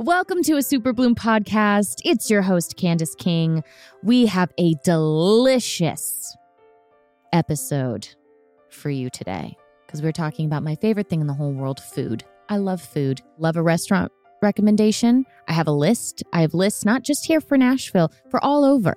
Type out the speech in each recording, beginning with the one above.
Welcome to a Super Bloom podcast. It's your host, Candice King. We have a delicious episode for you today because we're talking about my favorite thing in the whole world food. I love food. Love a restaurant recommendation. I have a list. I have lists not just here for Nashville, for all over.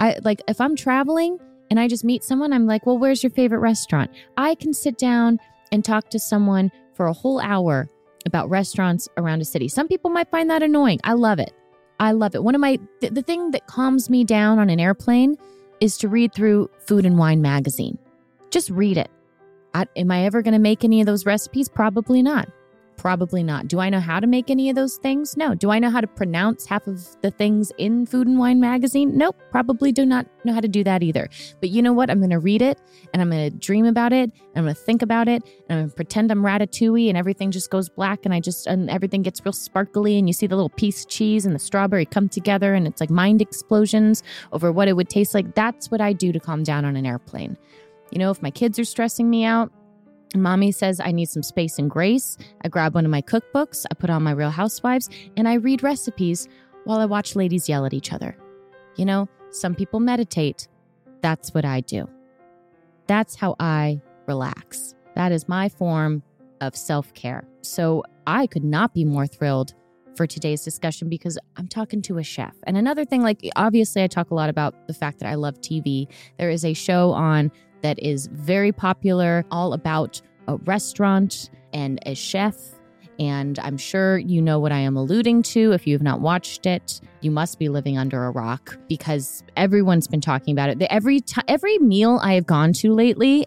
I like if I'm traveling and I just meet someone, I'm like, well, where's your favorite restaurant? I can sit down and talk to someone for a whole hour about restaurants around a city. Some people might find that annoying. I love it. I love it. One of my, th- the thing that calms me down on an airplane is to read through Food and Wine magazine. Just read it. I, am I ever going to make any of those recipes? Probably not. Probably not. Do I know how to make any of those things? No. Do I know how to pronounce half of the things in Food and Wine magazine? Nope. Probably do not know how to do that either. But you know what? I'm going to read it and I'm going to dream about it and I'm going to think about it and I'm going to pretend I'm ratatouille and everything just goes black and I just, and everything gets real sparkly and you see the little piece of cheese and the strawberry come together and it's like mind explosions over what it would taste like. That's what I do to calm down on an airplane. You know, if my kids are stressing me out, mommy says I need some space and grace. I grab one of my cookbooks, I put on my Real Housewives, and I read recipes while I watch ladies yell at each other. You know, some people meditate. That's what I do. That's how I relax. That is my form of self care. So I could not be more thrilled for today's discussion because I'm talking to a chef. And another thing, like, obviously, I talk a lot about the fact that I love TV. There is a show on that is very popular, all about a restaurant and a chef. And I'm sure you know what I am alluding to. If you have not watched it, you must be living under a rock because everyone's been talking about it. Every t- every meal I have gone to lately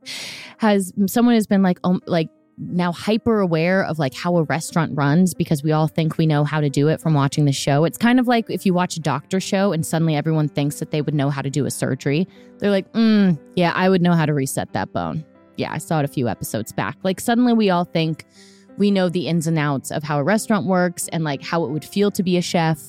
has someone has been like, oh, like now hyper aware of like how a restaurant runs because we all think we know how to do it from watching the show. It's kind of like if you watch a doctor show and suddenly everyone thinks that they would know how to do a surgery. They're like, mm, yeah, I would know how to reset that bone. Yeah, I saw it a few episodes back. Like suddenly we all think we know the ins and outs of how a restaurant works and like how it would feel to be a chef,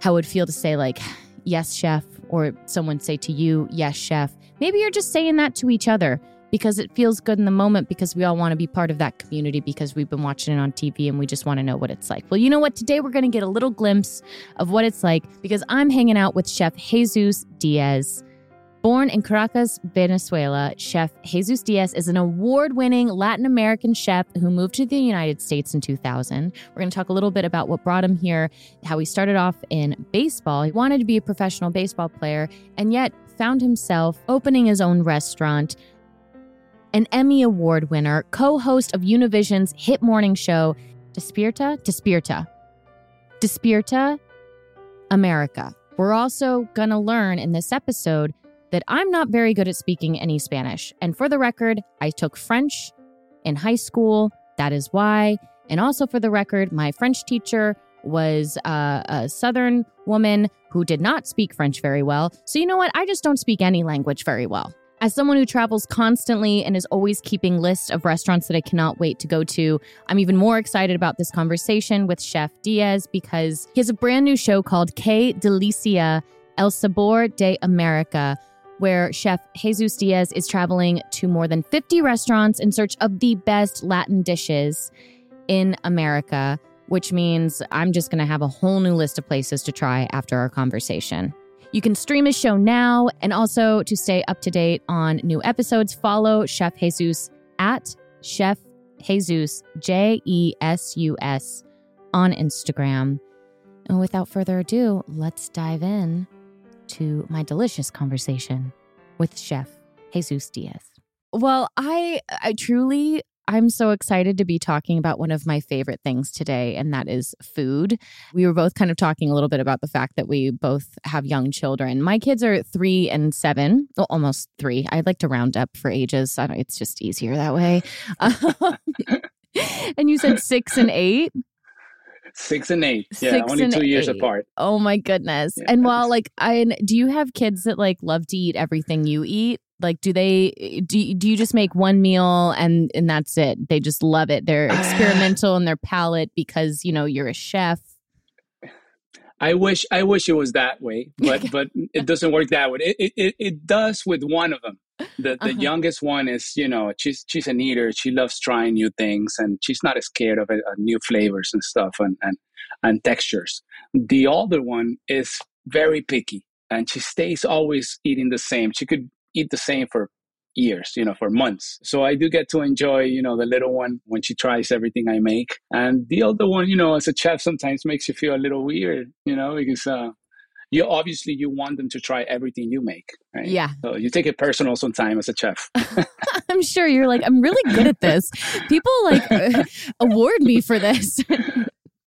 how it would feel to say like, yes, chef, or someone say to you, yes, chef. Maybe you're just saying that to each other because it feels good in the moment because we all want to be part of that community because we've been watching it on TV and we just want to know what it's like. Well, you know what? Today we're going to get a little glimpse of what it's like because I'm hanging out with Chef Jesus Diaz. Born in Caracas, Venezuela, Chef Jesus Diaz is an award winning Latin American chef who moved to the United States in 2000. We're going to talk a little bit about what brought him here, how he started off in baseball. He wanted to be a professional baseball player and yet found himself opening his own restaurant an Emmy Award winner, co host of Univision's hit morning show, Despierta? Despierta. Despierta America. We're also going to learn in this episode that I'm not very good at speaking any Spanish. And for the record, I took French in high school. That is why. And also for the record, my French teacher was uh, a Southern woman who did not speak French very well. So, you know what? I just don't speak any language very well. As someone who travels constantly and is always keeping lists of restaurants that I cannot wait to go to, I'm even more excited about this conversation with Chef Diaz because he has a brand new show called Que Delicia El Sabor de America, where Chef Jesus Diaz is traveling to more than 50 restaurants in search of the best Latin dishes in America, which means I'm just going to have a whole new list of places to try after our conversation. You can stream his show now, and also to stay up to date on new episodes, follow Chef Jesus at Chef Jesus, J E S U S, on Instagram. And without further ado, let's dive in to my delicious conversation with Chef Jesus Diaz. Well, I I truly I'm so excited to be talking about one of my favorite things today, and that is food. We were both kind of talking a little bit about the fact that we both have young children. My kids are three and seven, well, almost three. I'd like to round up for ages. it's just easier that way. and you said six and eight. Six and eight. Yeah, Six only two years eight. apart. Oh my goodness. Yeah. And while like I do you have kids that like love to eat everything you eat? Like do they do do you just make one meal and and that's it? They just love it. They're experimental in their palate because, you know, you're a chef. I wish I wish it was that way, but but it doesn't work that way. It it, it does with one of them. The the uh-huh. youngest one is you know she's she's an eater. She loves trying new things and she's not scared of, it, uh, new flavors and stuff and, and and textures. The older one is very picky and she stays always eating the same. She could eat the same for years, you know, for months. So I do get to enjoy, you know, the little one when she tries everything I make. And the other one, you know, as a chef sometimes makes you feel a little weird, you know, because uh, you obviously you want them to try everything you make, right? Yeah. So you take it personal sometimes as a chef. I'm sure you're like, I'm really good at this. People like award me for this.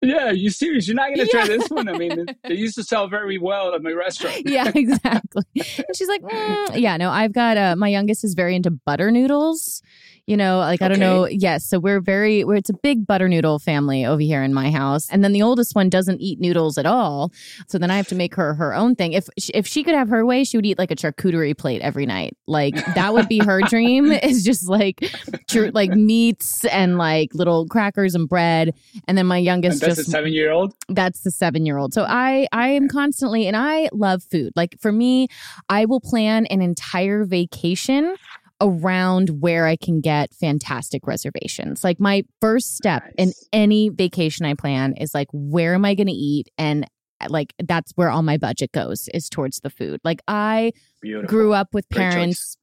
Yeah, you serious? You're not going to try this one? I mean, they used to sell very well at my restaurant. yeah, exactly. And she's like, mm. yeah, no, I've got uh, my youngest is very into butter noodles you know like i don't know yes so we're very we're, it's a big butter noodle family over here in my house and then the oldest one doesn't eat noodles at all so then i have to make her her own thing. If if she could have her way she would eat like a charcuterie plate every night. Like that would be her dream is just like tr- like meats and like little crackers and bread and then my youngest and that's just a seven year old that's the seven year old so i i am constantly and i love food. Like for me i will plan an entire vacation around where I can get fantastic reservations. Like my first step nice. in any vacation I plan is like where am I going to eat and uh, like that's where all my budget goes is towards the food. Like I Beautiful. grew up with parents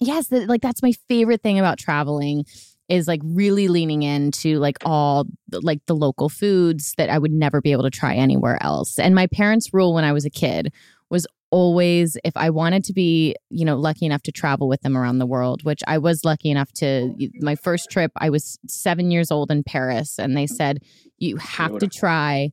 Yes, that, like that's my favorite thing about traveling is like really leaning into like all like the local foods that I would never be able to try anywhere else. And my parents' rule when I was a kid always if I wanted to be, you know, lucky enough to travel with them around the world, which I was lucky enough to my first trip, I was 7 years old in Paris and they said you have to try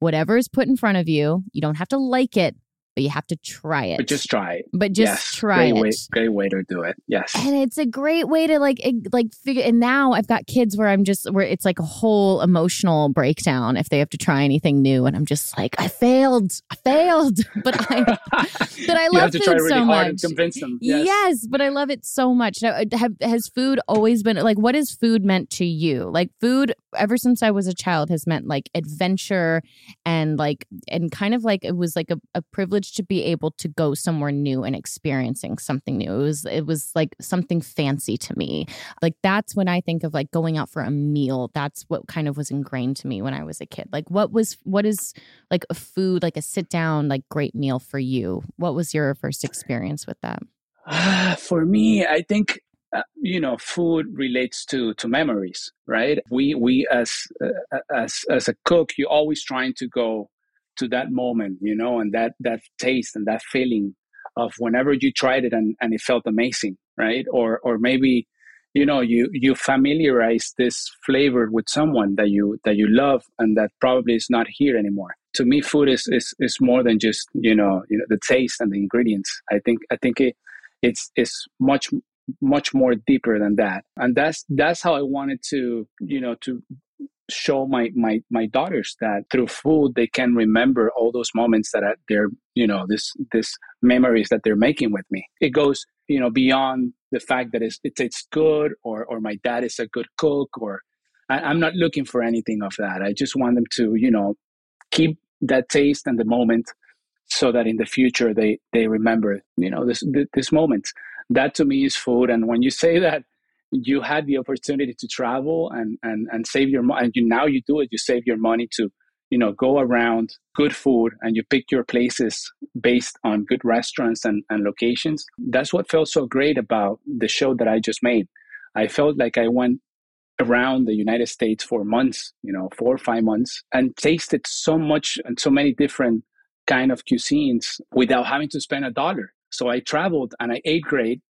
whatever is put in front of you. You don't have to like it, but you have to try it. But just try it. But just yes. try great it. Way, great way to do it. Yes. And it's a great way to like like figure. And now I've got kids where I'm just where it's like a whole emotional breakdown if they have to try anything new, and I'm just like, I failed, I failed, but I but I love food really so much. convince them. Yes. yes. but I love it so much. Now, uh, have, has food always been like what has food meant to you? Like food ever since I was a child has meant like adventure and like and kind of like it was like a, a privilege to be able to go somewhere new and experiencing something new. It was it was like something fancy to me. Like that's when I think of like going out for a meal. That's what kind of was ingrained to me when I was a kid. Like what was what is like a food, like a sit down, like great meal for you? What was your first experience with that? For me, I think uh, you know food relates to to memories right we we as uh, as as a cook you're always trying to go to that moment, you know, and that that taste and that feeling of whenever you tried it and, and it felt amazing, right? Or or maybe you know you you familiarize this flavor with someone that you that you love and that probably is not here anymore. To me food is is, is more than just you know you know the taste and the ingredients. I think i think it, it's it's much much more deeper than that. And that's that's how i wanted to you know to show my my my daughters that through food they can remember all those moments that they're you know this this memories that they're making with me. It goes you know beyond the fact that it's it tastes good or or my dad is a good cook or I, i'm not looking for anything of that. I just want them to you know keep that taste and the moment so that in the future they they remember you know this this moment. That to me is food. And when you say that you had the opportunity to travel and and and save your money and you now you do it you save your money to you know go around good food and you pick your places based on good restaurants and, and locations. That's what felt so great about the show that i just made. I felt like i went around the united states for months you know four or five months and tasted so much and so many different kind of cuisines without having to spend a dollar. So i traveled and i ate great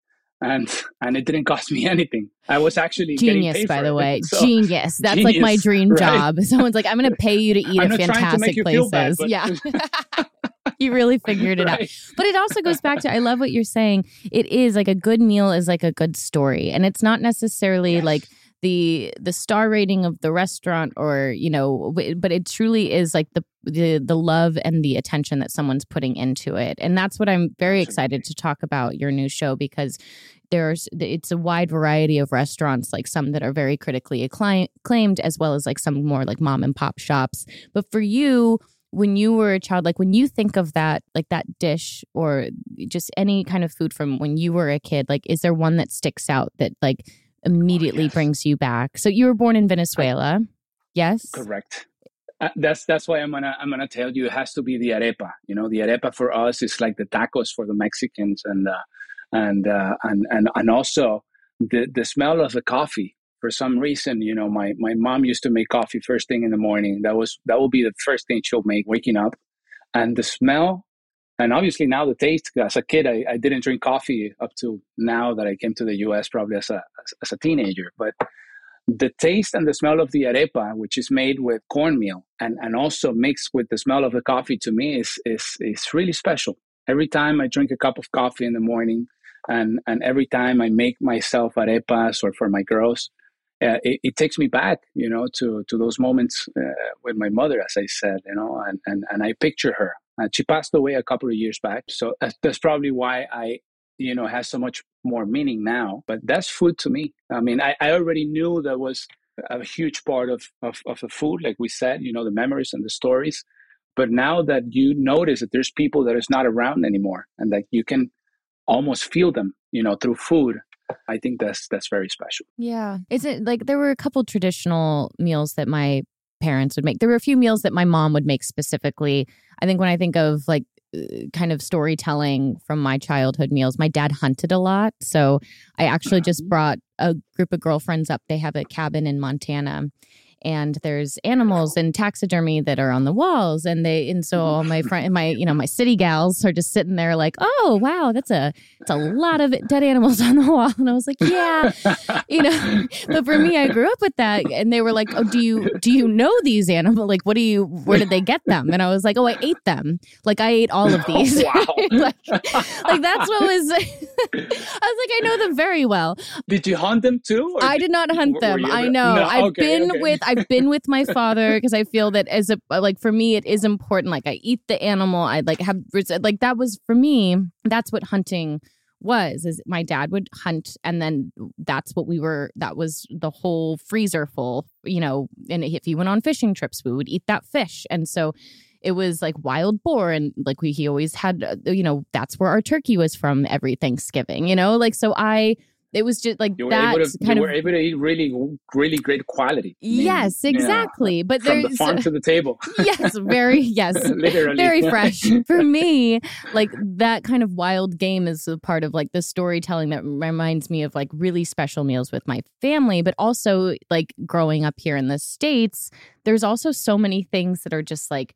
and and it didn't cost me anything. I was actually genius, by the way. So, genius. That's genius, like my dream right? job. Someone's like, I'm going to pay you to eat at fantastic places. Bad, but... Yeah. you really figured it right. out. But it also goes back to I love what you're saying. It is like a good meal is like a good story, and it's not necessarily yes. like the the star rating of the restaurant or you know but it truly is like the the the love and the attention that someone's putting into it. And that's what i'm very excited to talk about your new show because there's it's a wide variety of restaurants like some that are very critically acclaimed as well as like some more like mom and pop shops. But for you when you were a child like when you think of that like that dish or just any kind of food from when you were a kid like is there one that sticks out that like immediately oh, yes. brings you back. So you were born in Venezuela. I, yes. Correct. Uh, that's that's why I'm gonna I'm gonna tell you it has to be the arepa. You know, the arepa for us is like the tacos for the Mexicans, and uh, and uh, and and and also the the smell of the coffee. For some reason, you know, my my mom used to make coffee first thing in the morning. That was that will be the first thing she'll make waking up, and the smell and obviously now the taste as a kid I, I, didn't drink coffee up to now that i came to the us probably as a, as a teenager. But the taste and the smell of the arepa which is made with cornmeal and, and also mixed with the smell of the coffee to me is, is, is really special. Every time i drink a cup of coffee in the morning and, and every time i make myself arepas or for my girls uh, it, it, takes me back, you know, to to those moments uh, with my mother, as I said, you know, and, and, and I picture her uh, she passed away a couple of years back, so that's probably why I, you know, has so much more meaning now. But that's food to me. I mean, I, I already knew that was a huge part of, of of the food, like we said, you know, the memories and the stories. But now that you notice that there's people that is not around anymore, and that you can almost feel them, you know, through food. I think that's that's very special. Yeah. Is it like there were a couple traditional meals that my parents would make. There were a few meals that my mom would make specifically. I think when I think of like uh, kind of storytelling from my childhood meals, my dad hunted a lot. So I actually just mm-hmm. brought a group of girlfriends up. They have a cabin in Montana and there's animals and taxidermy that are on the walls. And they and so all my friend my you know my city gals are just sitting there like oh wow that's a it's a lot of dead animals on the wall. And i was like yeah you know but for me i grew up with that. And they were like oh do you do you know these animals? Like what do you where did they get them? And i was like oh i ate them. Like i ate all of these. Wow. like, like that's what was i was like i know them very well. Did you hunt them too i did not hunt them. i know. No, i've been okay. with I've been with my father because I feel that as a like for me it is important. Like I eat the animal. I like have like that was for me. That's what hunting was is my dad would hunt and then that's what we were that was the whole freezer full you know and if he went on fishing trips we would eat that fish and so it was like wild boar and like we he always had uh, you know that's where our turkey was from every thanksgiving you know like so i it was just like you that to, kind you of were able to eat really really great quality. Yes exactly but from the farm to the table. Yes very yes. Literally. Very fresh. For me like that kind of wild game is a part of like the storytelling that reminds me of like really special meals with my family but also like growing up here in the states there's also so many things that are just like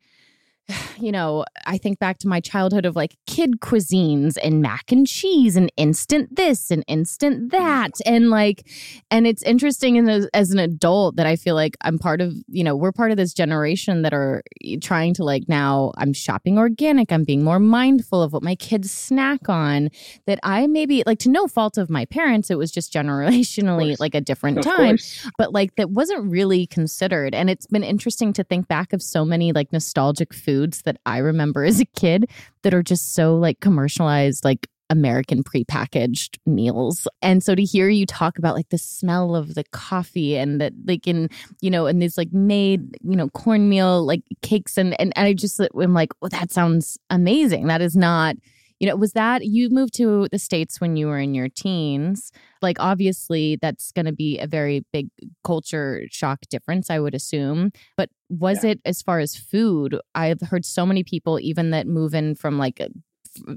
you know, I think back to my childhood of like kid cuisines and mac and cheese and instant this and instant mm-hmm. that. And like, and it's interesting in the, as an adult that I feel like I'm part of, you know, we're part of this generation that are eh, trying to like now I'm shopping organic. I'm being more mindful of what my kids snack on. That I maybe like to no fault of my parents, it was just generationally like a different of time, course. but like that wasn't really considered. And it's been interesting to think back of so many like nostalgic foods foods that I remember as a kid that are just so like commercialized, like American prepackaged meals. And so to hear you talk about like the smell of the coffee and that like in, you know, and this like made, you know, cornmeal like cakes and and I just am like, well, that sounds amazing. That is not you know, was that you moved to the States when you were in your teens? Like, obviously, that's going to be a very big culture shock difference, I would assume. But was yeah. it as far as food? I've heard so many people, even that move in from like uh,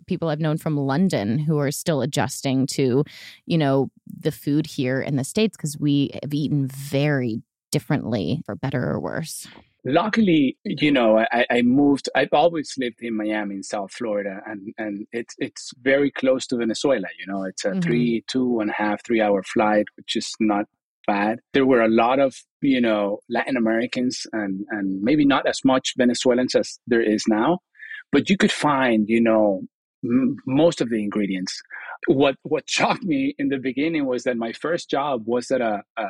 people I've known from London who are still adjusting to, you know, the food here in the States because we have eaten very differently for better or worse. Luckily, you know, I, I moved. I've always lived in Miami, in South Florida, and and it's it's very close to Venezuela. You know, it's a mm-hmm. three, two and a half, three hour flight, which is not bad. There were a lot of you know Latin Americans and and maybe not as much Venezuelans as there is now, but you could find you know m- most of the ingredients. What what shocked me in the beginning was that my first job was at a, a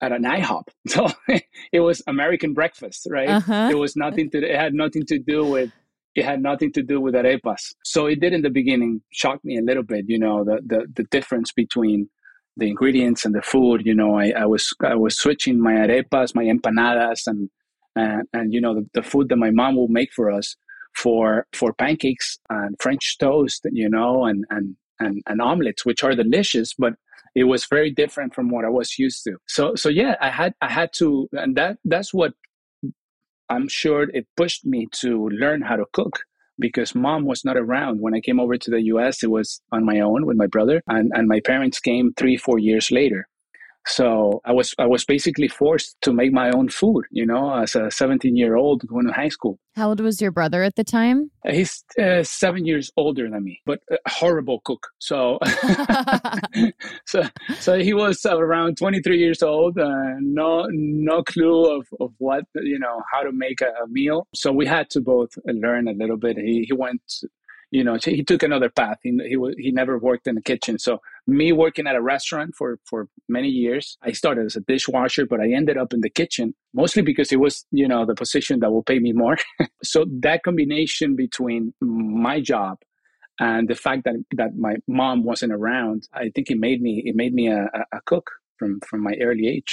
at an IHOP. So it was American breakfast, right? Uh-huh. It was nothing to, it had nothing to do with, it had nothing to do with arepas. So it did in the beginning shock me a little bit, you know, the, the, the difference between the ingredients and the food. You know, I, I was, I was switching my arepas, my empanadas and, and, and you know, the, the food that my mom will make for us for, for pancakes and French toast, you know, and, and, and, and omelets, which are delicious, but it was very different from what I was used to. So so yeah, I had I had to, and that that's what I'm sure it pushed me to learn how to cook because mom was not around when I came over to the US. It was on my own with my brother, and, and my parents came three, four years later. So I was I was basically forced to make my own food, you know, as a 17 year old going to high school. How old was your brother at the time? He's uh, seven years older than me, but a horrible cook. So, so, so he was around 23 years old, uh, no no clue of, of what you know how to make a, a meal. So we had to both learn a little bit. He he went you know he took another path. He, he, he never worked in the kitchen. So me working at a restaurant for for many years i started as a dishwasher but i ended up in the kitchen mostly because it was you know the position that will pay me more. So that combination between my job and the fact that that my mom wasn't around i think it made me it made me a, a cook from from my early age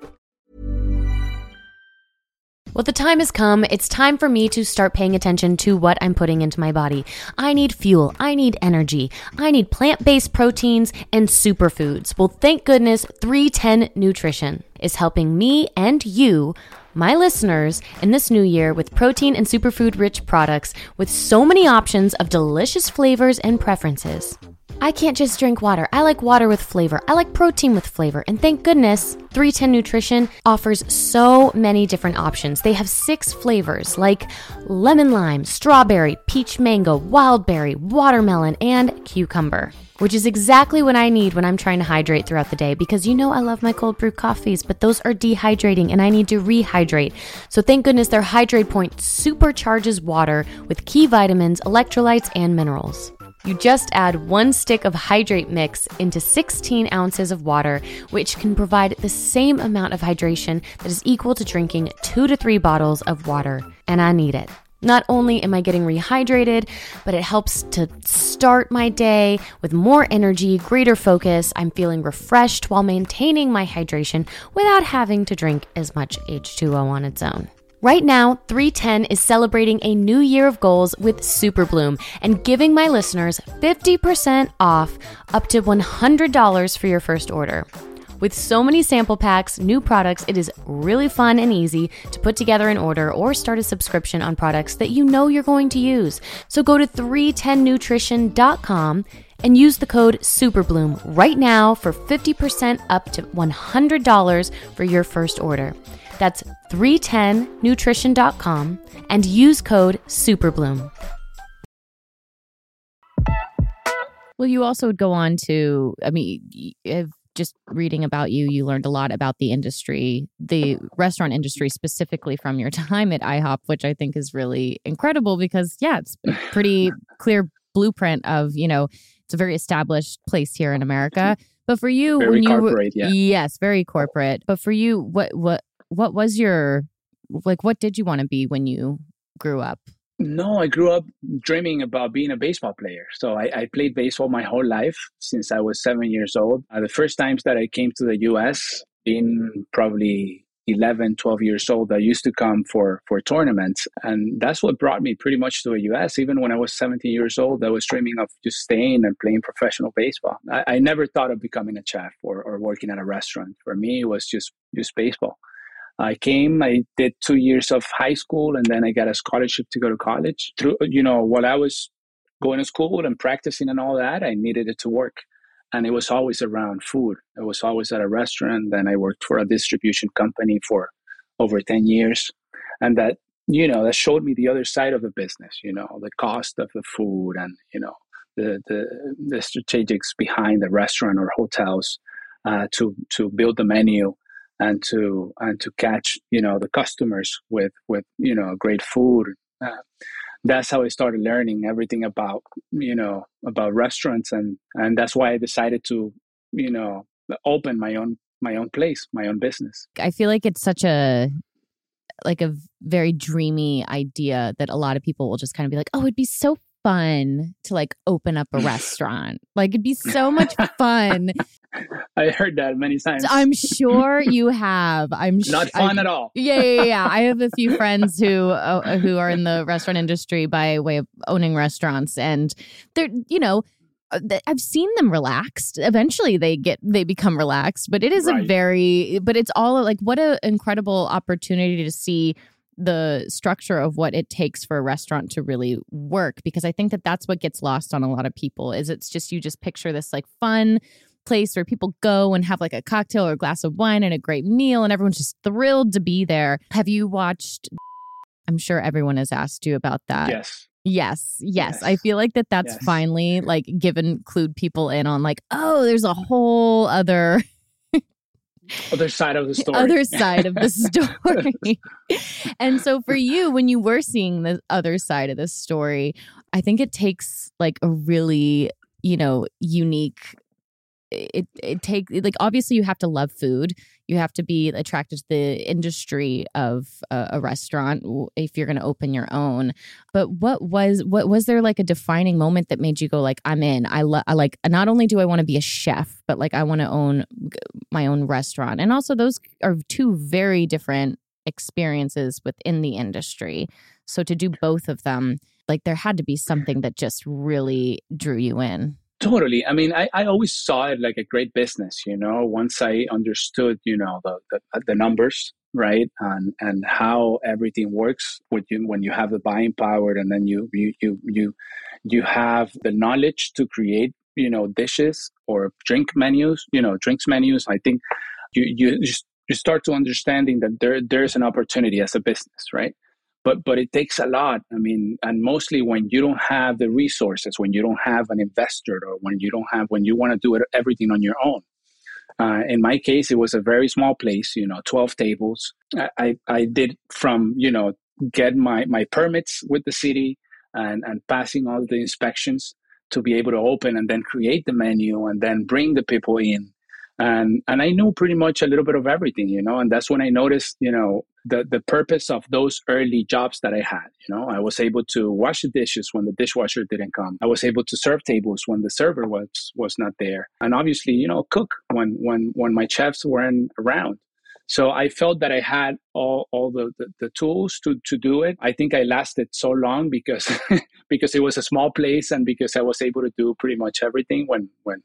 Well, the time has come. It's time for me to start paying attention to what I'm putting into my body. I need fuel. I need energy. I need plant based proteins and superfoods. Well, thank goodness 310 Nutrition is helping me and you my listeners in this new year with protein and superfood rich products with so many options of delicious flavors and preferences. I can't just drink water. I like water with flavor. I like protein with flavor. And thank goodness, 310 Nutrition offers so many different options. They have six flavors like lemon lime, strawberry, peach mango, wild berry, watermelon, and cucumber which is exactly what I need when I'm trying to hydrate throughout the day because you know I love my cold brew coffees, but those are dehydrating and I need to rehydrate. So thank goodness their Hydrate Point supercharges water with key vitamins, electrolytes, and minerals. You just add one stick of hydrate mix into 16 ounces of water, which can provide the same amount of hydration that is equal to drinking two to three bottles of water. And I need it. Not only am I getting rehydrated, but it helps to start my day with more energy, greater focus. I'm feeling refreshed while maintaining my hydration without having to drink as much H2O on its own. Right now, 310 is celebrating a new year of goals with Super Bloom and giving my listeners 50% off up to $100 for your first order. With so many sample packs, new products, it is really fun and easy to put together an order or start a subscription on products that you know you're going to use. So go to 310nutrition.com and use the code SUPERBLOOM right now for 50% up to $100 for your first order. That's 310nutrition.com and use code SUPERBLOOM. Well, you also would go on to, I mean, if just reading about you, you learned a lot about the industry, the restaurant industry specifically from your time at IHOP, which I think is really incredible because, yeah, it's a pretty clear blueprint of, you know, it's a very established place here in America. Mm-hmm. But for you, Very when you corporate, yeah. yes, very corporate. But for you, what what what was your like? What did you want to be when you grew up? No, I grew up dreaming about being a baseball player. So I, I played baseball my whole life since I was seven years old. Uh, the first times that I came to the US, being probably 11, 12 years old, I used to come for, for tournaments. And that's what brought me pretty much to the US. Even when I was 17 years old, I was dreaming of just staying and playing professional baseball. I, I never thought of becoming a chef or, or working at a restaurant. For me, it was just, just baseball. I came, I did two years of high school, and then I got a scholarship to go to college. Through, you know, while I was going to school and practicing and all that, I needed it to work. And it was always around food. It was always at a restaurant. Then I worked for a distribution company for over 10 years. And that, you know, that showed me the other side of the business, you know, the cost of the food and, you know, the, the, the strategics behind the restaurant or hotels uh, to, to build the menu and to and to catch you know the customers with with you know great food. Uh, that's how i started learning everything about you know about restaurants and and that's why i decided to you know open my own my own place my own business. I feel like it's such a like a very dreamy idea that a lot of people will just kind of be like, "Oh, it'd be so fun to like open up a restaurant. Like it'd be so much fun." i heard that many times I'm sure you have. I'm not sh- fun I, at all Yeah, yeah, yeah. I have a few friends who uh, who are in the restaurant industry by way of owning restaurants, and they're you know. uh, I've seen them relaxed. Eventually, they get they become relaxed, but it is a very. But it's all like what an incredible opportunity to see the structure of what it takes for a restaurant to really work because i think that that's what gets lost on a lot of people is it's just you just picture this like fun place where people go and have like a cocktail or a glass of wine and a great meal and everyone's just thrilled to be there have you watched i'm sure everyone has asked you about that yes yes yes, Yes. i feel like that that's Yes. finally like given clued people in on like oh there's a whole other other side of the story other side of the story. and so for you, when you were seeing the other side of the story, I think it takes like a really, you know, unique it it take like obviously you have to love food. You have to be attracted to the industry of a, a restaurant if you're going to open your own. But what was what was there like a defining moment that made you go like I'm in. I, I like not only do I want to be a chef, but like I want to own my own restaurant. And also those are two very different experiences within the industry. So to do both of them, like there had to be something that just really drew you in. Totally. I mean, I, I always saw it like a great business, you know, once I understood, you know, the, the, uh, the numbers, right? And, and how everything works with you when you have the buying power and then you, you, you, you, you have the knowledge to create, you know, dishes or drink menus, you know, drinks menus. I think you, you just, you start to understanding that there, there's an opportunity as a business, right? But but it takes a lot i mean and mostly when you don't have the resources when you don't have an investor or when you don't have when you want to do it everything on your own. Uh, in my case it was a very small place you know 12 tables. I, I i did from you know get my my permits with the city and and passing all the inspections to be able to open and then create the menu and then bring the people in and and I knew pretty much a little bit of everything, you know, and that's when I noticed, you know, the the purpose of those early jobs that I had. You know, I was able to wash the dishes when the dishwasher didn't come. I was able to serve tables when the server was was not there, and obviously, you know, cook when when when my chefs weren't around. So I felt that I had all, all the, the, the tools to, to do it. I think I lasted so long because because it was a small place and because I was able to do pretty much everything when when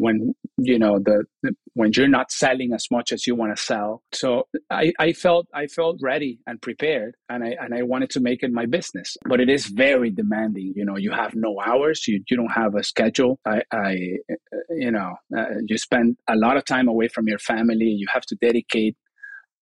when you know the, the, when you're not selling as much as you want to sell. So I, I felt i felt ready and prepared and i and i wanted to make it my business. But it is very demanding you know you have no hours you, you don't have a schedule. I i you know uh, you spend a lot of time away from your family you have to dedicate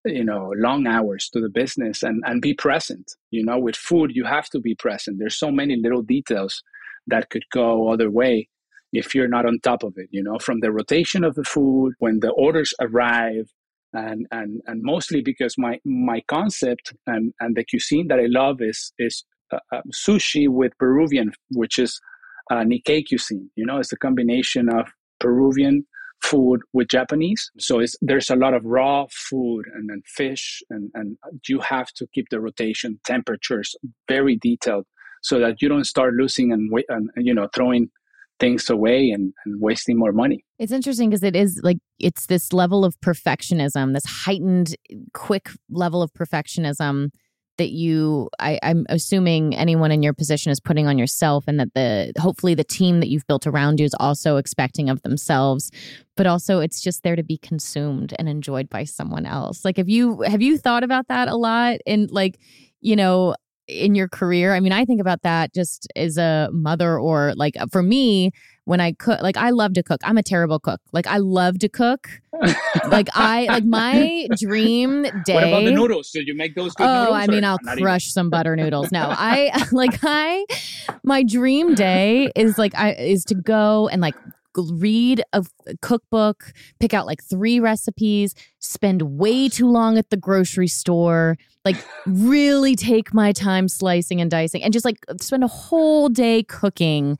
you know long hours to the business and and be present you know with food you have to be present. There's so many little details that could go other way if you're not on top of it you know from the rotation of the food when the orders arrive and and and mostly because my my concept and and the cuisine that i love is is uh, uh, sushi with peruvian which is uh, nikkei cuisine you know it's a combination of peruvian food with japanese. So it's there's a lot of raw food and then fish and and you have to keep the rotation temperatures very detailed so that you don't start losing and, and you know throwing things away and, and wasting more money. It's interesting because it is like it's this level of perfectionism, this heightened, quick level of perfectionism that you I, i'm assuming anyone in your position is putting on yourself and that the hopefully the team that you've built around you is also expecting of themselves. But also it's just there to be consumed and enjoyed by someone else. Like have you have you thought about that a lot? And like you know in your career? I mean, I think about that just as a mother or like uh, for me, when I cook, like I love to cook. I'm a terrible cook. Like I love to cook. like I like my dream day. What about the noodles? Did you make those oh, I mean, I'll crush even? some butter noodles. No, I like I my dream day is like I is to go and like read a cookbook, pick out like three recipes, spend way too long at the grocery store, like really take my time slicing and dicing, and just like spend a whole day cooking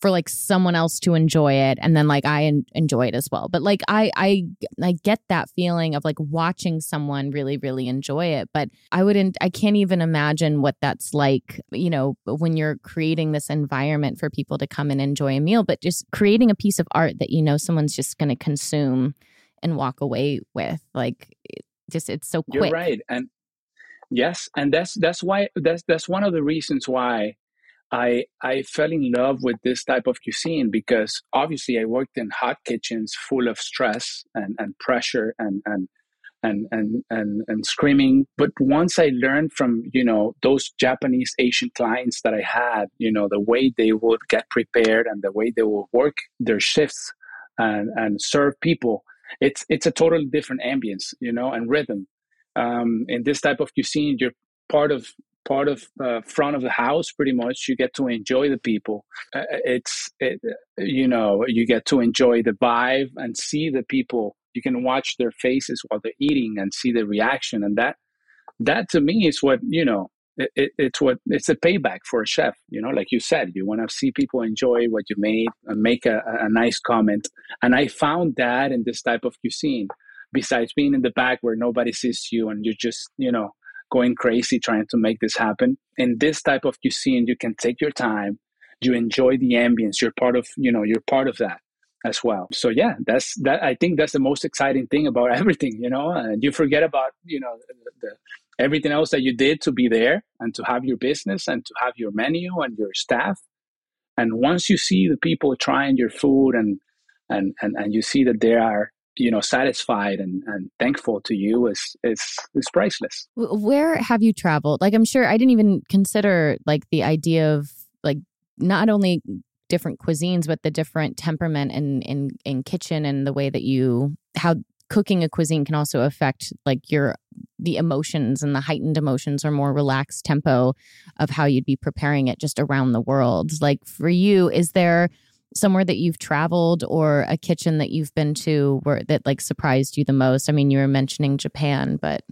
for like someone else to enjoy it and then like I en- enjoy it as well. But like I I I get that feeling of like watching someone really really enjoy it, but I wouldn't I can't even imagine what that's like, you know, when you're creating this environment for people to come and enjoy a meal, but just creating a piece of art that you know someone's just going to consume and walk away with. Like just it's so quick. You're right. And yes, and that's that's why that's that's one of the reasons why I I fell in love with this type of cuisine because obviously I worked in hot kitchens full of stress and, and pressure and and and and and and screaming. But once I learned from you know those Japanese Asian clients that I had, you know the way they would get prepared and the way they would work their shifts and and serve people, it's it's a totally different ambience, you know, and rhythm. Um, in this type of cuisine, you're part of part of uh, front of the house pretty much you get to enjoy the people. Uh, it's it, you know you get to enjoy the vibe and see the people. You can watch their faces while they're eating and see the reaction and that that to me is what you know it, it, it's what it's a payback for a chef you know like you said you want to see people enjoy what you made and make a, a nice comment. And i found that in this type of cuisine. Besides being in the back where nobody sees you and you're just you know going crazy trying to make this happen. In this type of cuisine, you can take your time, you enjoy the ambience, you're part of, you know, you're part of that as well. So yeah, that's that. I think that's the most exciting thing about everything, you know. And you forget about, you know, the, the, everything else that you did to be there and to have your business and to have your menu and your staff. And once you see the people trying your food and and and, and you see that they are you know satisfied and, and thankful to you is is is priceless. Where have you traveled? Like i'm sure i didn't even consider like the idea of like not only different cuisines but the different temperament in in in kitchen and the way that you how cooking a cuisine can also affect like your the emotions and the heightened emotions or more relaxed tempo of how you'd be preparing it just around the world. Like for you is there somewhere that you've traveled or a kitchen that you've been to where that like surprised you the most? I mean, you were mentioning Japan, but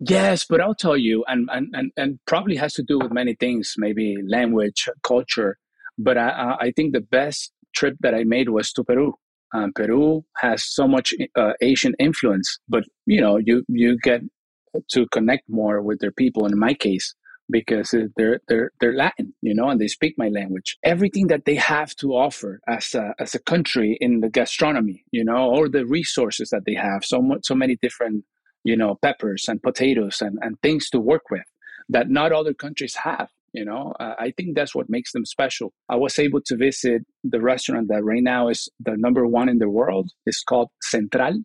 Yes, but I'll tell you, and and and, and probably has to do with many things, maybe language, culture. But I, I think the best trip that I made was to Peru. Um, Peru has so much uh, Asian influence, but you know, you you get to connect more with their people. In my case, because they're they're they're Latin, you know, and they speak my language. Everything that they have to offer as a as a country in the gastronomy, you know, all the resources that they have, so much, so many different, you know, peppers and potatoes and and things to work with that not other countries have. You know, uh, I think that's what makes them special. I was able to visit the restaurant that right now is the number one in the world. It's called Central,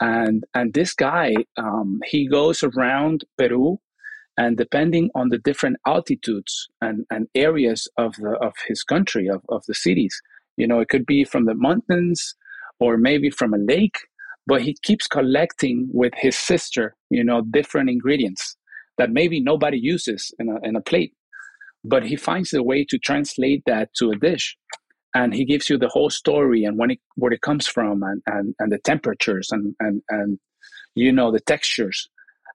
and and this guy um, he goes around Peru, and depending on the different altitudes and, and areas of the of his country of, of the cities, you know, it could be from the mountains or maybe from a lake, but he keeps collecting with his sister, you know, different ingredients that maybe nobody uses in a, in a plate. But he finds a way to translate that to a dish. And he gives you the whole story and when it, where it comes from and, and, and the temperatures and, and, and, you know, the textures.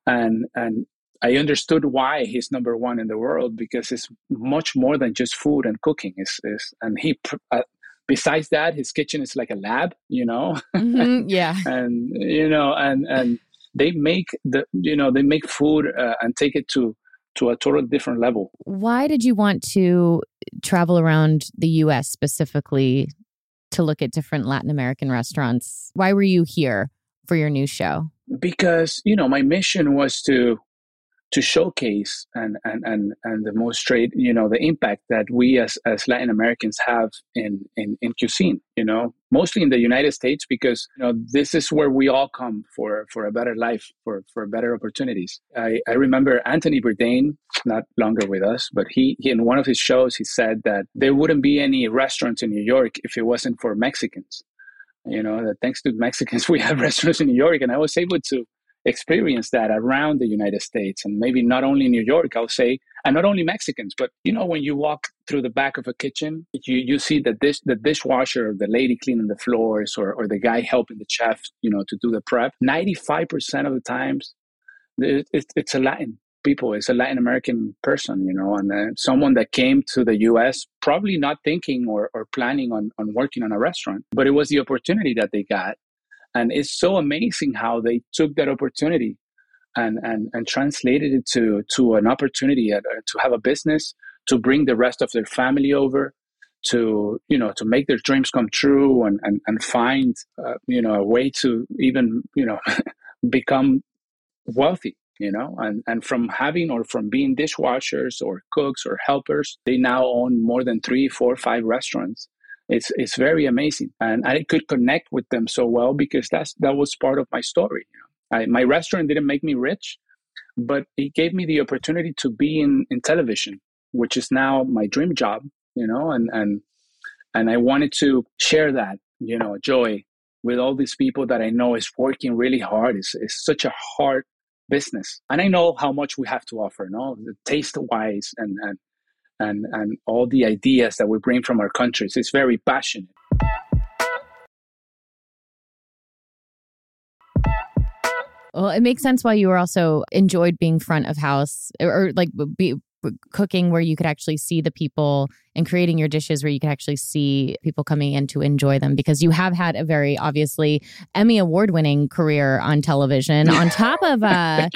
And, and I understood why he's number one in the world because it's much more than just food and cooking. Is is and he uh, besides that, his kitchen is like a lab, you know. Mm-hmm, yeah, and you know, and and they make the you know they make food uh, and take it to to a totally different level. Why did you want to travel around the U.S. specifically to look at different Latin American restaurants? Why were you here for your new show? Because you know my mission was to to showcase and, and, and, and demonstrate, you know, the impact that we as, as Latin Americans have in, in, in cuisine, you know, mostly in the United States, because, you know, this is where we all come for, for a better life, for, for better opportunities. I, I remember Anthony Bourdain, not longer with us, but he, he, in one of his shows, he said that there wouldn't be any restaurants in New York if it wasn't for Mexicans. You know, that thanks to Mexicans, we have restaurants in New York. And I was able to experience that around the United States and maybe not only New York, I'll say, and not only Mexicans, but you know, when you walk through the back of a kitchen, you, you see the dish the dishwasher, the lady cleaning the floors or, or the guy helping the chef, you know, to do the prep. 95% of the times it, it, it's a Latin people, it's a Latin American person, you know, and uh, someone that came to the US probably not thinking or, or planning on, on working on a restaurant, but it was the opportunity that they got and it's so amazing how they took that opportunity and and, and translated it to to an opportunity at, uh, to have a business to bring the rest of their family over to you know to make their dreams come true and and, and find uh, you know a way to even you know become wealthy you know? And and from having or from being dishwashers or cooks or helpers they now own more than three four five restaurants it's it's very amazing. And i could connect with them so well because that's that was part of my story you know? I, my restaurant didn't make me rich but it gave me the opportunity to be in, in television which is now my dream job you know and and and i wanted to share that you know joy with all these people that i know is working really hard. It's, it's such a hard business. And i know how much we have to offer no taste wise and and and, and all the ideas that we bring from our countries. It's very passionate. Well, it makes sense why you were also enjoyed being front of house or, or like be, cooking where you could actually see the people and creating your dishes where you could actually see people coming in to enjoy them because you have had a very obviously Emmy award winning career on television on top of uh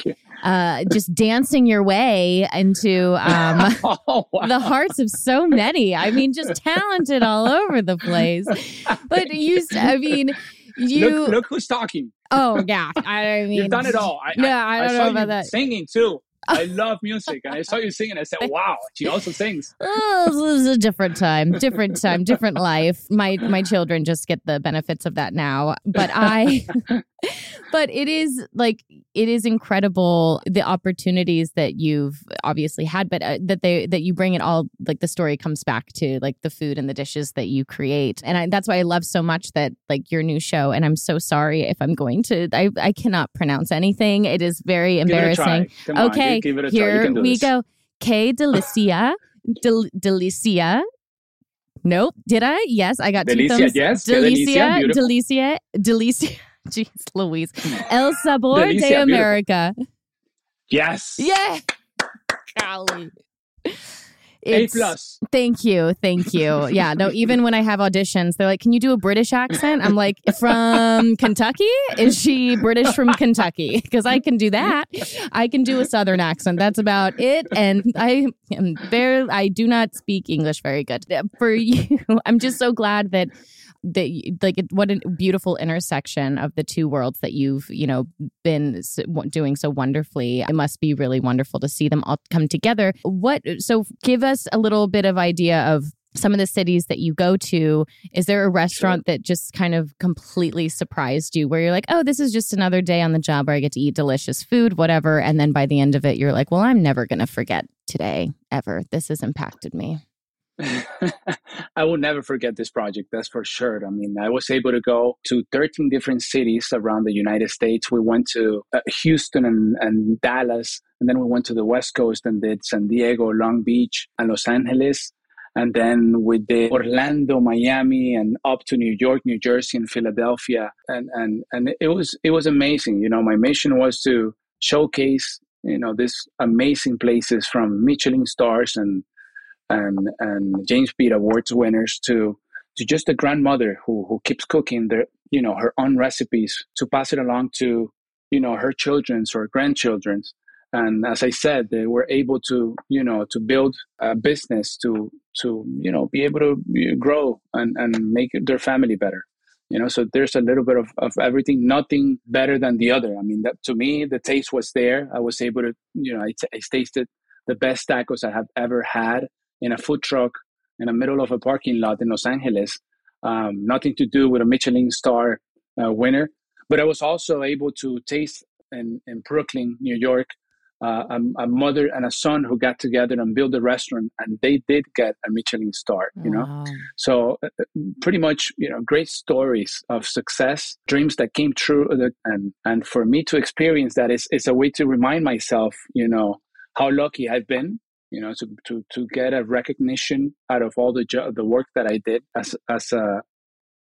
uh, just dancing your way into um, oh, wow. the hearts of so many. I mean, just talented all over the place. But you, I mean, you look, look who's talking. Oh yeah, I mean, you've done it all. I, no, I, I don't I know about that. Singing too. I love music, and I saw you singing. I said, "Wow, she also sings." Oh, this is a different time, different time, different life. My my children just get the benefits of that now, but I, but it is like it is incredible the opportunities that you've obviously had, but uh, that they that you bring it all like the story comes back to like the food and the dishes that you create, and I, that's why I love so much that like your new show. And I'm so sorry if I'm going to I I cannot pronounce anything. It is very embarrassing. okay. Okay, give, give here we go. Que Delicia. Del- Delicia. Nope. Did I? Yes, I got Delicia, two thumbs. Yes. Delicia. Delicia. Delicia. Jeez, Louise. El Sabor Delicia, de America. Yes. Yeah. Golly. A It's- plus. Thank you. Thank you. Yeah. No, even when I have auditions, they're like, Can you do a British accent? I'm like, From Kentucky? Is she British from Kentucky? Because I can do that. I can do a Southern accent. That's about it. And I am there. I do not speak English very good. For you, I'm just so glad that. That like what a beautiful intersection of the two worlds that you've you know been doing so wonderfully. It must be really wonderful to see them all come together. What so give us a little bit of idea of some of the cities that you go to. Is there a restaurant that just kind of completely surprised you where you're like, "Oh, this is just another day on the job where I get to eat delicious food, whatever." And then by the end of it, you're like, "Well, I'm never going to forget today ever. This has impacted me." I will never forget this project, that's for sure. I mean, I was able to go to 13 different cities around the United States. We went to uh, Houston and, and Dallas, and then we went to the West Coast and did San Diego, Long Beach, and Los Angeles. And then we did Orlando, Miami, and up to New York, New Jersey, and Philadelphia. And, and, and it was it was amazing. You know, my mission was to showcase, you know, these amazing places from Michelin stars and and and James Beard Awards winners to to just a grandmother who who keeps cooking their you know her own recipes to pass it along to you know her children's or grandchildren's. And as I said they were able to you know to build a business to to you know be able to grow and and make their family better. You know so there's a little bit of, of everything nothing better than the other. I mean that to me the taste was there. I was able to you know i, t- I tasted the best tacos i have ever had in a food truck in the middle of a parking lot in Los Angeles. Um, nothing to do with a Michelin star uh, winner, but I was also able to taste in, in Brooklyn, New York, uh, a, a, mother and a son who got together and built a restaurant, and they did get a Michelin star. You know, Wow. so uh, pretty much, you know, great stories of success, dreams that came true, and and for me to experience that is is a way to remind myself, you know, how lucky I've been you know to, to to get a recognition out of all the jo- the work that I did as as a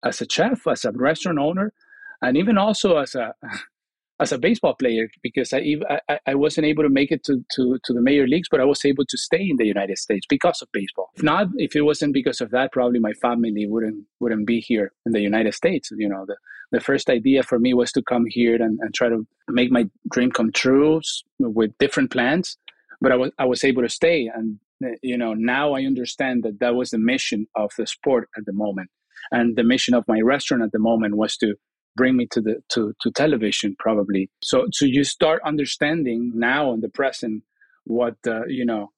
as a chef as a restaurant owner and even also as a as a baseball player because I, I I wasn't able to make it to, to to the major leagues but I was able to stay in the United States because of baseball. If not if it wasn't because of that probably my family wouldn't wouldn't be here in the United States. You know the the first idea for me was to come here and, and try to make my dream come true with different plans but I was I was able to stay, and uh, you know now I understand that that was the mission of the sport at the moment, and the mission of my restaurant at the moment was to bring me to the to to television probably. So so you start understanding now in the present what uh, you know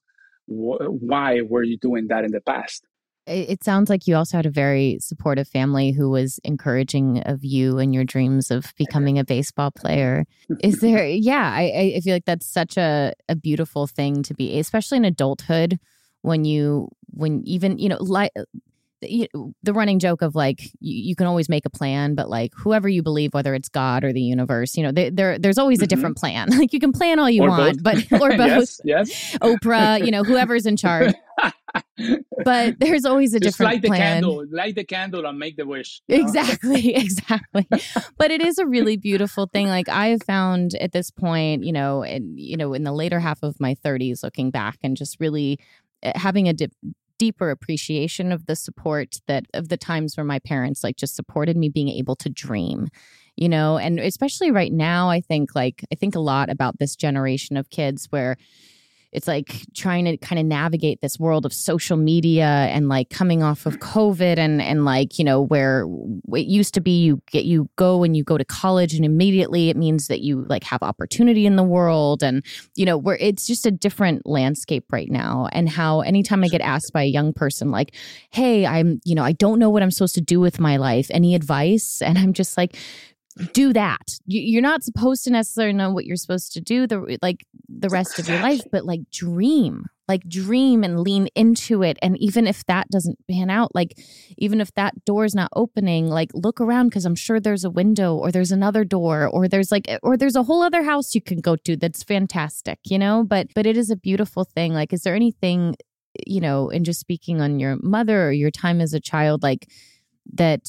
wh- why were you doing that in the past. It sounds like you also had a very supportive family who was encouraging of you and your dreams of becoming a baseball player. Is there, yeah, I, I feel like that's such a, a beautiful thing to be, especially in adulthood when you, when even, you know, like, you, the running joke of like you, you can always make a plan, but like whoever you believe, whether it's God or the universe, you know, they, there there's always a different plan. Like you can plan all you Or want, both. but or both, yes, yes. Oprah, you know, whoever's in charge. But there's always a different plan. Just different light the plan. candle, light the candle, and make the wish. you know? Exactly, exactly. but it is a really beautiful thing. Like I have found at this point, you know, and you know, in the later half of my 30s, looking back and just really uh, having a dip, deeper appreciation of the support that of the times where my parents like just supported me being able to dream you know? And especially right now i think like i think a lot about this generation of kids where it's like trying to kind of navigate this world of social media and like coming off of covid and and like you know where it used to be you get you go and you go to college and immediately it means that you like have opportunity in the world and you know where it's just a different landscape right now. And how anytime i get asked by a young person like hey i'm you know i don't know what i'm supposed to do with my life. Any advice? And i'm just like do that. You- you're not supposed to necessarily know what you're supposed to do the like the rest of your life but like dream like dream and lean into it. And even if that doesn't pan out like even if that door's not opening like look around because i'm sure there's a window or there's another door or there's like eh, or there's a whole other house you can go to that's fantastic you know? But but it is a beautiful thing. Like is there anything you know and just speaking on your mother or your time as a child like that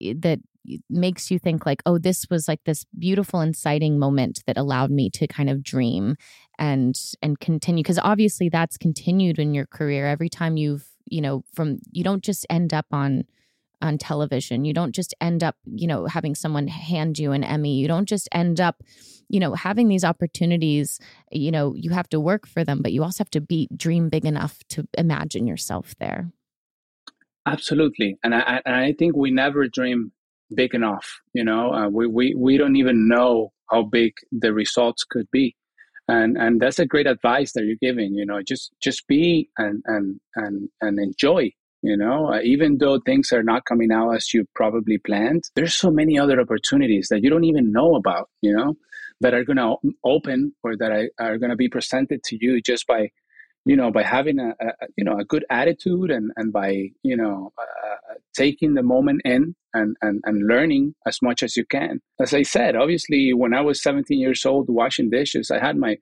eh, that makes you think like oh this was like this beautiful inciting moment that allowed me to kind of dream and and continue. Because obviously that's continued in your career. Every time you've you know from you don't just end up on on television. You don't just end up you know having someone hand you an emmy. You don't just end up you know having these opportunities. You know you have to work for them but you also have to be dream big enough to imagine yourself there. Absolutely. And i and i think we never dream big enough you know? Uh, we, we we don't even know how big the results could be. And and that's a great advice that you're giving you know just just be and and and and enjoy you know? Uh, even though things are not coming out as you probably planned there's so many other opportunities that you don't even know about you know that are going to open or that are, are going to be presented to you just by you know by having a, a, you know a good attitude and and by you know uh, taking the moment in and, and and learning as much as you can. As i said obviously when i was 17 years old washing dishes i had my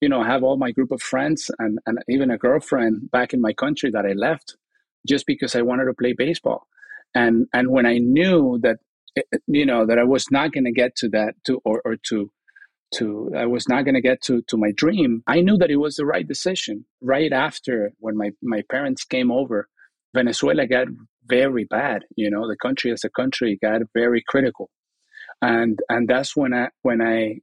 you know have all my group of friends and and even a girlfriend back in my country that i left just because i wanted to play baseball. And and when i knew that eh, eh, you know that i was not going to get to that to or, or to to i was not going to get to to my dream. I knew that it was the right decision right after when my my parents came over. Venezuela got very bad you know the country as a country got very critical. And and that's when i when i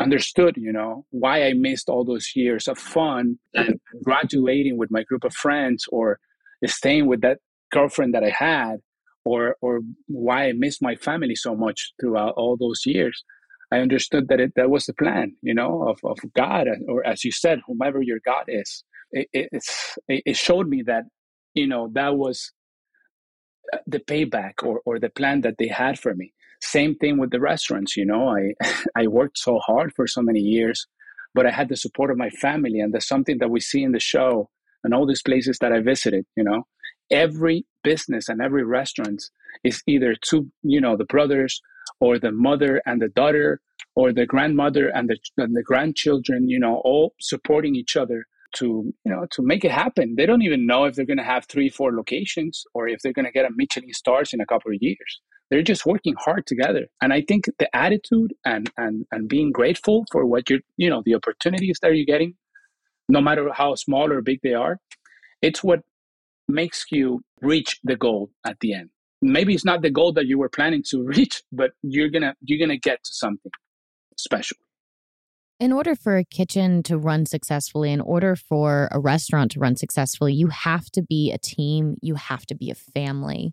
understood you know why i missed all those years of fun and graduating with my group of friends or staying with that girlfriend that i had or or why i missed my family so much throughout all those years I understood that it, that was the plan, you know, of, of God, or as you said, whomever your God is. It, it, it showed me that, you know, that was uh, the payback or, or the plan that they had for me. Same thing with the restaurants, you know, I, I worked so hard for so many years, but I had the support of my family. And that's something that we see in the show and all these places that I visited, you know, every business and every restaurant is either two, you know, the brothers or the mother and the daughter or the grandmother and the, and the grandchildren you know all supporting each other to you know to make it happen. They don't even know if they're going to have three four locations or if they're going to get a michelin stars in a couple of years. They're just working hard together. And i think the attitude and and and being grateful for what you're you know the opportunities that you're getting no matter how small or big they are it's what makes you reach the goal at the end maybe it's not the goal that you were planning to reach but you're gonna you're gonna get to something special. In order for a kitchen to run successfully in order for a restaurant to run successfully you have to be a team you have to be a family.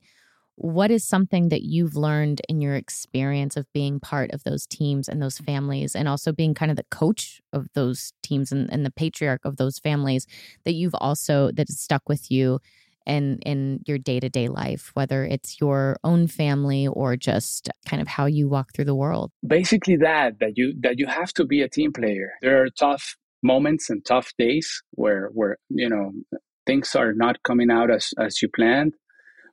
What is something that you've learned in your experience of being part of those teams and those families and also being kind of the coach of those teams and, and the patriarch of those families that you've also that stuck with you in in your day-to-day life whether it's your own family or just kind of how you walk through the world? Basically that that you that you have to be a team player. There are tough moments and tough days where where you know things are not coming out as as you planned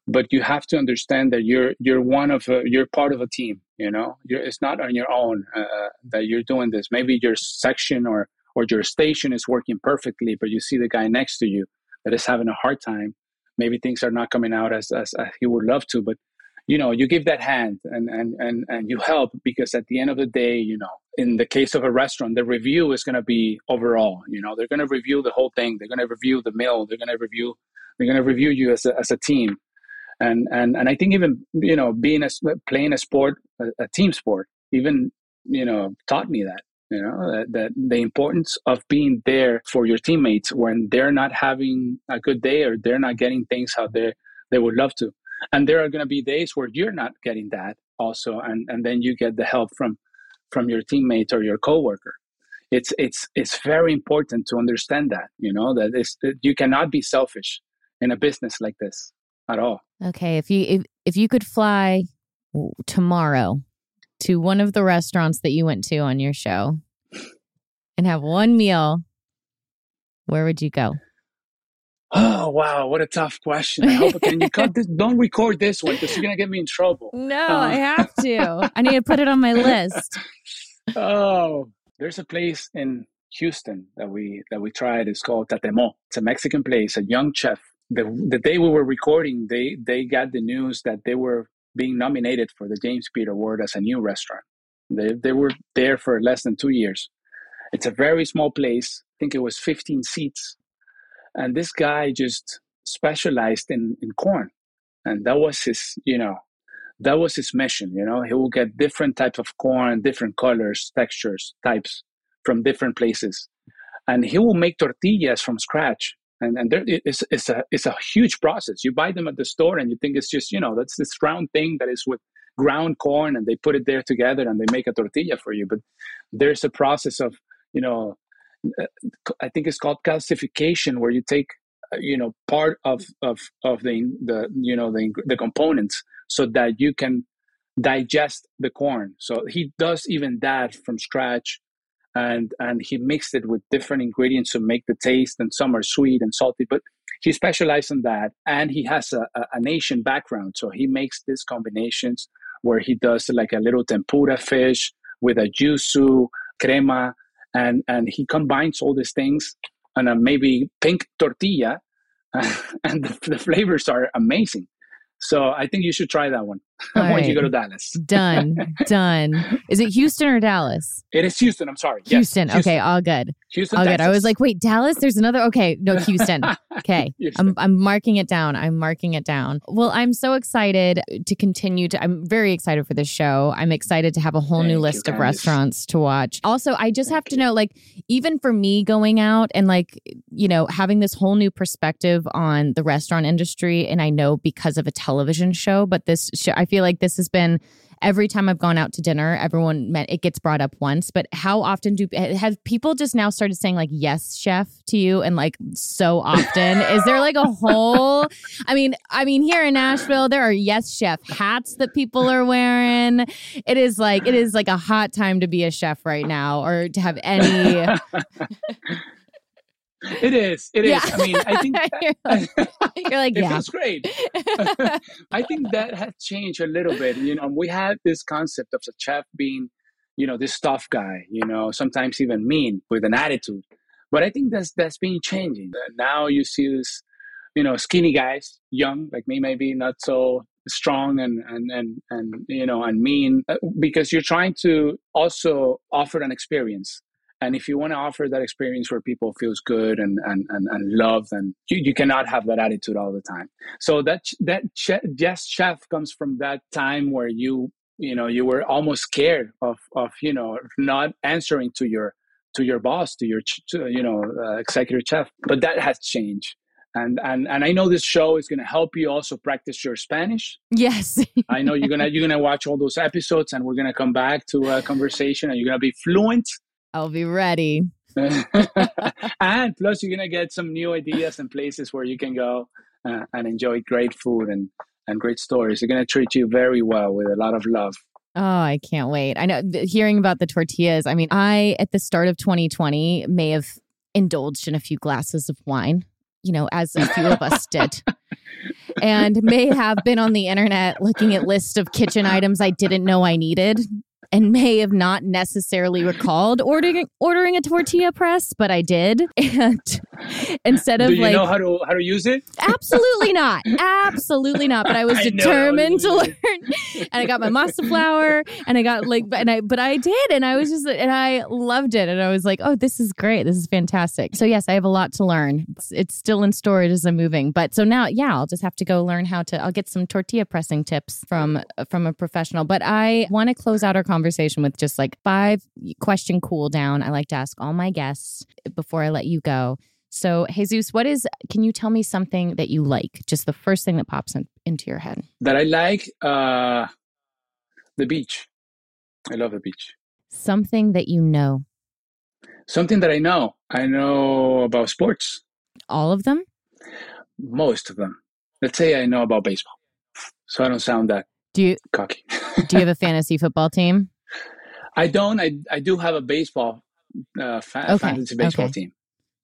but you have to understand that you're you're one of a, you're part of a team you know? You're, it's not on your own uh, that you're doing this. Maybe your section or or your station is working perfectly but you see the guy next to you that is having a hard time maybe things are not coming out as, as, as he would love to but you know you give that hand and, and and and you help because at the end of the day you know in the case of a restaurant the review is going to be overall you know they're going to review the whole thing they're going to review the meal they're going to review they're going to review you as a, as a team. And and and i think even you know being a playing a sport a, a team sport even you know taught me that you know that, that, the importance of being there for your teammates when they're not having a good day or they're not getting things how they they would love to. And there are going to be days where you're not getting that also and and then you get the help from from your teammates or your coworker. It's it's it's very important to understand that you know that that you cannot be selfish in a business like this at all. Okay if you if, if you could fly tomorrow to one of the restaurants that you went to on your show and have one meal, where would you go? Oh wow, what a tough question! I hope can you cut this? Don't record this one because you're gonna get me in trouble. No, uh, I have to. I need to put it on my list. Oh, there's a place in Houston that we that we tried. It's called Tatemo. It's a Mexican place. A young chef. The the day we were recording, they they got the news that they were being nominated for the James Beard Award as a new restaurant. They, they were there for less than two years. It's a very small place. I think it was 15 seats. And this guy just specialized in, in corn. And that was his, you know, that was his mission. You know, he will get different types of corn, different colors, textures, types from different places. And he will make tortillas from scratch. And, and there, it's, it's, a, it's a huge process. You buy them at the store and you think it's just, you know, that's this round thing that is with ground corn and they put it there together and they make a tortilla for you. But there's a process of you know i think it's called calcification where you take you know part of of of the the you know the the components so that you can digest the corn so he does even that from scratch and and he mixed it with different ingredients to make the taste and some are sweet and salty but he specialized in that and he has a, a, a Asian background so he makes these combinations where he does like a little tempura fish with a yuzu crema and and he combines all these things on a maybe pink tortilla and the, the, flavors are amazing. So i think you should try that one when right. you go to dallas done done is it houston or dallas it is houston i'm sorry houston, yes, houston. okay all good Houston, all good. I was like, wait, Dallas? There's another. Okay, no, Houston. Okay, I'm I'm marking it down. I'm marking it down. Well, I'm so excited to continue to. I'm very excited for this show. I'm excited to have a whole Thank new list of restaurants to watch. Also, I just Thank have to you. know, like, even for me going out and like, you know, having this whole new perspective on the restaurant industry, and I know because of a television show, but this show, I feel like this has been every time I've gone out to dinner, everyone met, it gets brought up once. But how often do have people just now started saying like "yes, chef" to you, and like so often? Is there like a whole? I mean, I mean, here in Nashville, there are "yes, chef" hats that people are wearing. It is like it is like a hot time to be a chef right now, or to have any. It is. It is. Yeah. I mean, I think you're like, you're like it yeah. feels great. I think that has changed a little bit. You know, we had this concept of a chef being, you know, this tough guy. You know, sometimes even mean with an attitude. But I think that's that's been changing. Now you see this, you know, skinny guys, young like me, maybe not so strong and and and and you know and mean uh, because you're trying to also offer an experience and if you want to offer that experience where people feels good and and and, and love, then you, you cannot have that attitude all the time. So that that yes chef comes from that time where you you know you were almost scared of of you know not answering to your to your boss to your to, you know uh, executive chef but that has changed and and and I know this show is going to help you also practice your Spanish. Yes, I know you're gonna you're gonna watch all those episodes, and we're gonna come back to a conversation, and you're gonna be fluent I'll be ready. and plus, you're gonna get some new ideas and places where you can go uh, and enjoy great food and and great stories. They're gonna treat you very well with a lot of love. Oh, I can't wait. I know hearing about the tortillas. I mean, I at the start of 2020 may have indulged in a few glasses of wine, you know, as a few of us did. and may have been on the internet looking at lists of kitchen items I didn't know I needed and may have not necessarily recalled ordering ordering a tortilla press, but I did. And instead of like Do you like know how to how to use it? Absolutely not. Absolutely not. But I was I determined to learn. and I got my masa flour and I got like and I but I did and I was just and I loved it and I was like, "Oh, this is great. This is fantastic." So yes, I have a lot to learn. It's, it's still in storage as I'm moving. But so now, yeah, I'll just have to go learn how to I'll get some tortilla pressing tips from from a professional. But I want to close out our conversation with just like five question cool down. I like to ask all my guests before I let you go. So, Jesus, what is, can you tell me something that you like? Just the first thing that pops in, into your head. That I like uh, the beach. I love the beach. Something that you know. Something that I know. I know about sports. All of them? Most of them. Let's say I know about baseball. So I don't sound that do you, cocky. do you have a fantasy football team? I don't. I, I do have a baseball uh, fa- okay. fantasy baseball okay. team.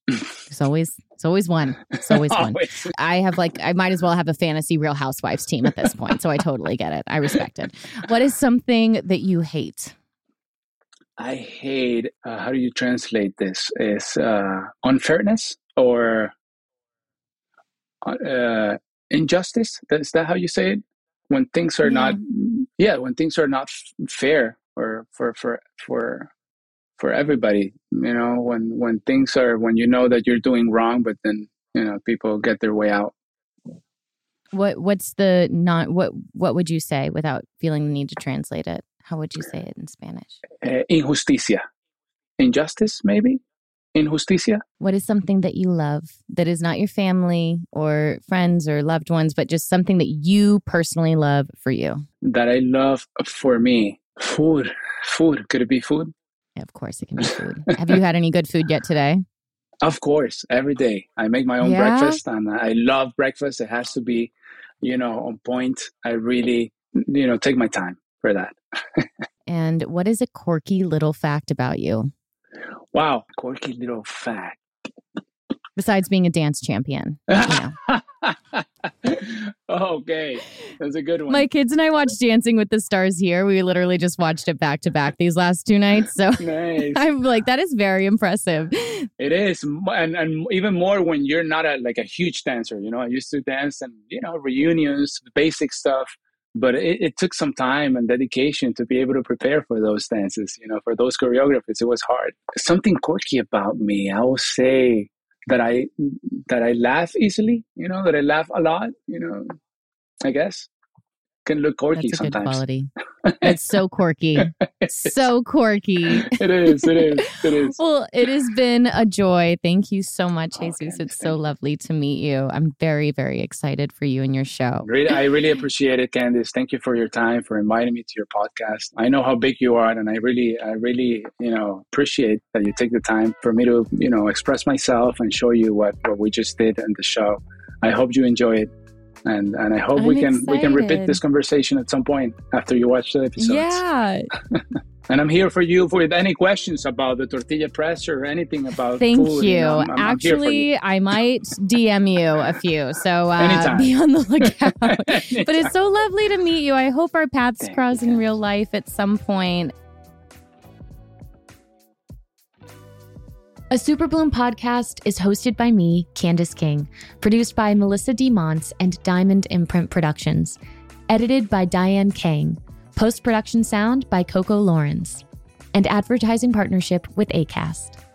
It's always it's always one. It's always one. I have like I might as well have a fantasy Real Housewives team at this point. So I totally get it. I respect it. What is something that you hate? I hate. Uh, how do you translate this? Is uh, unfairness or uh, injustice? Is that how you say it? When things are yeah. not, yeah, when things are not f- fair or for for for for everybody. You know, when when things are when you know that you're doing wrong, but then you know people get their way out. What what's the not what what would you say without feeling the need to translate it? How would you say it in Spanish? Uh, injusticia, injustice, maybe injusticia. What is something that you love that is not your family or friends or loved ones, but just something that you personally love for you? That I love for me, food. Food. Could it be food? Yeah, of course, it can be food. Have you had any good food yet today? Of course, every day I make my own Yeah? breakfast, and I love breakfast. It has to be, you know, on point. I really, you know, take my time for that. And what is a quirky little fact about you Wow, quirky little fact. besides being a dance champion? You know. okay, that's a good one. My kids and I watched Dancing with the Stars here. We literally just watched it back to back these last two nights. So nice. I'm like, that is very impressive. It is, and and even more when you're not a like a huge dancer. You know, I used to dance and you know reunions, basic stuff, but it, it took some time and dedication to be able to prepare for those dances. You know, for those choreographies, it was hard. Something quirky about me, I will say that I that I laugh easily. You know, that I laugh a lot. You know, I guess can look quirky That's a good quality. It's so quirky. so quirky. it is. It is. It is. Well, it has been a joy. Thank you so much, Oh, Jesus. It's so lovely to meet you. I'm very, very excited for you and your show. Really, I really appreciate it, Candice. Thank you for your time, for inviting me to your podcast. I know how big you are, and I really, I really, you know, appreciate that you take the time for me to, you know, express myself and show you what what we just did in the show. I hope you enjoy it, and and I hope we I'm can we can repeat this conversation at some point after you watch the episode. Yeah. And I'm here for you with any questions about the tortilla press or anything about Thank food, you. I'm- I'm- I'm you. Actually, I might DM you a few. So uh, be on the lookout. but it's so lovely to meet you. I hope our paths Thank cross you, in real life at some point. A Super Bloom podcast is hosted by me, Candice King, produced by Melissa D. And Diamond Imprint Productions, edited by Diane Kang, post production sound by Coco Lawrence, and advertising partnership with ACAST.